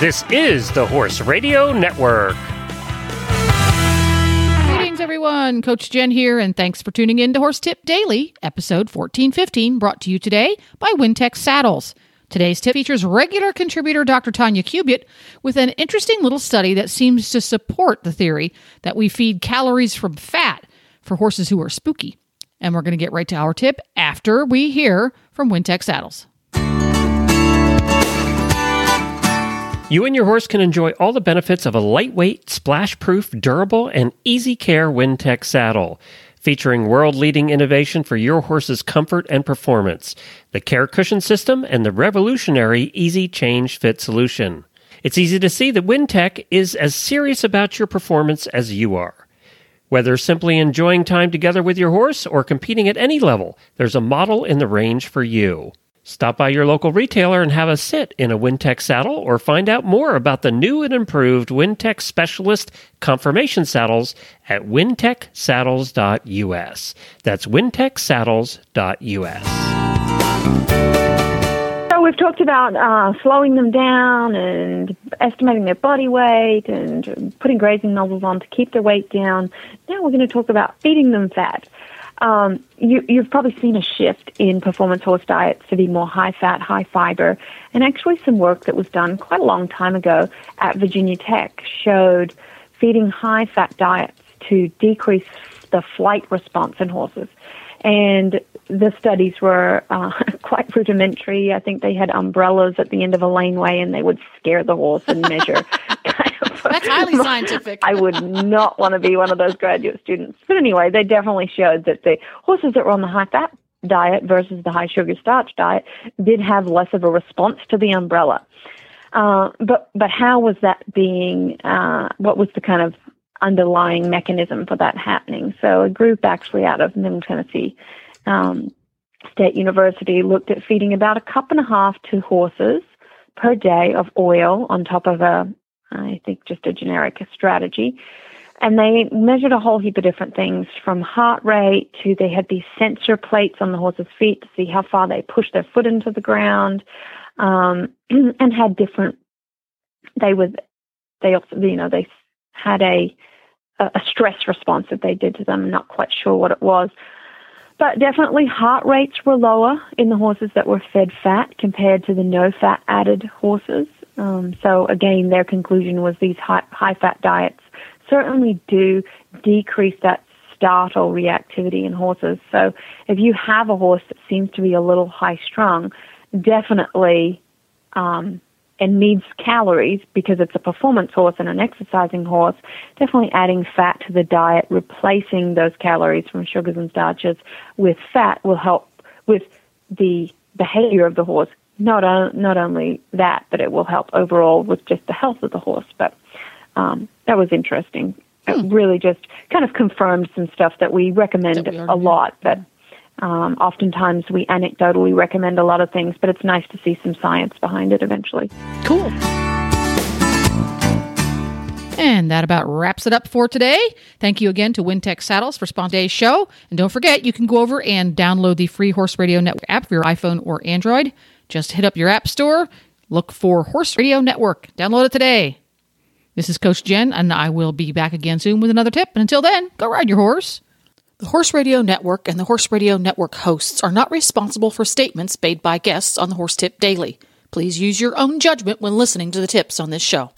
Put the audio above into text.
This is the Horse Radio Network. Greetings, everyone. Coach Jen here, and thanks for tuning in to Horse Tip Daily, episode 1415, brought to you today by Wintec Saddles. Today's tip features regular contributor Dr. Tania Cubitt with an interesting little study that seems to support the theory that we feed calories from fat for horses who are spooky. And we're going to get right to our tip after we hear from Wintec Saddles. You and your horse can enjoy all the benefits of a lightweight, splash proof, durable, and easy care Wintec saddle. Featuring world leading innovation for your horse's comfort and performance, the CAIR Cushion System, and the revolutionary Easy Change Fit solution. It's easy to see that Wintec is as serious about your performance as you are. Whether simply enjoying time together with your horse or competing at any level, there's a model in the range for you. Stop by your local retailer and have a sit in a Wintec saddle or find out more about the new and improved Wintec Specialist Confirmation Saddles at wintecsaddles.us. That's wintecsaddles.us. So we've talked about uh, slowing them down and estimating their body weight and putting grazing muzzles on to keep their weight down. Now we're going to talk about feeding them fat. Um, you, you've probably seen a shift in performance horse diets to be more high fat, high fiber, and actually some work that was done quite a long time ago at Virginia Tech showed feeding high fat diets to decrease the flight response in horses. And the studies were uh, quite rudimentary. I think they had umbrellas at the end of a laneway and they would scare the horse and measure That's highly scientific. I would not want to be one of those graduate students. But anyway, they definitely showed that the horses that were on the high fat diet versus the high sugar starch diet did have less of a response to the umbrella. Uh, but but how was that being? Uh, what was the kind of underlying mechanism for that happening? So a group actually out of Middle Tennessee um, State University looked at feeding about a cup and a half to horses per day of oil on top of a I think just a generic strategy. And they measured a whole heap of different things from heart rate to they had these sensor plates on the horse's feet to see how far they pushed their foot into the ground, um, and had different. They would, they also, you know, they had a a stress response that they did to them. I'm not quite sure what it was, but definitely heart rates were lower in the horses that were fed fat compared to the no fat added horses. Um, so again, their conclusion was these high, high fat diets certainly do decrease that startle reactivity in horses. So if you have a horse that seems to be a little high strung, definitely um, and needs calories because it's a performance horse and an exercising horse, definitely adding fat to the diet, replacing those calories from sugars and starches with fat will help with the behavior of the horse not on, not only that, but it will help overall with just the health of the horse. But um, that was interesting. Hmm. It really just kind of confirmed some stuff that we recommend that we a lot. But um, oftentimes we anecdotally recommend a lot of things, but it's nice to see some science behind it eventually. Cool. And that about wraps it up for today. Thank you again to Wintec Saddles for sponsoring today's show. And don't forget, you can go over and download the free Horse Radio Network app for your iPhone or Android. Just hit up your app store, look for Horse Radio Network, download it today. This is Coach Jen, and I will be back again soon with another tip. And until then, go ride your horse. The Horse Radio Network and the Horse Radio Network hosts are not responsible for statements made by guests on the Horse Tip Daily. Please use your own judgment when listening to the tips on this show.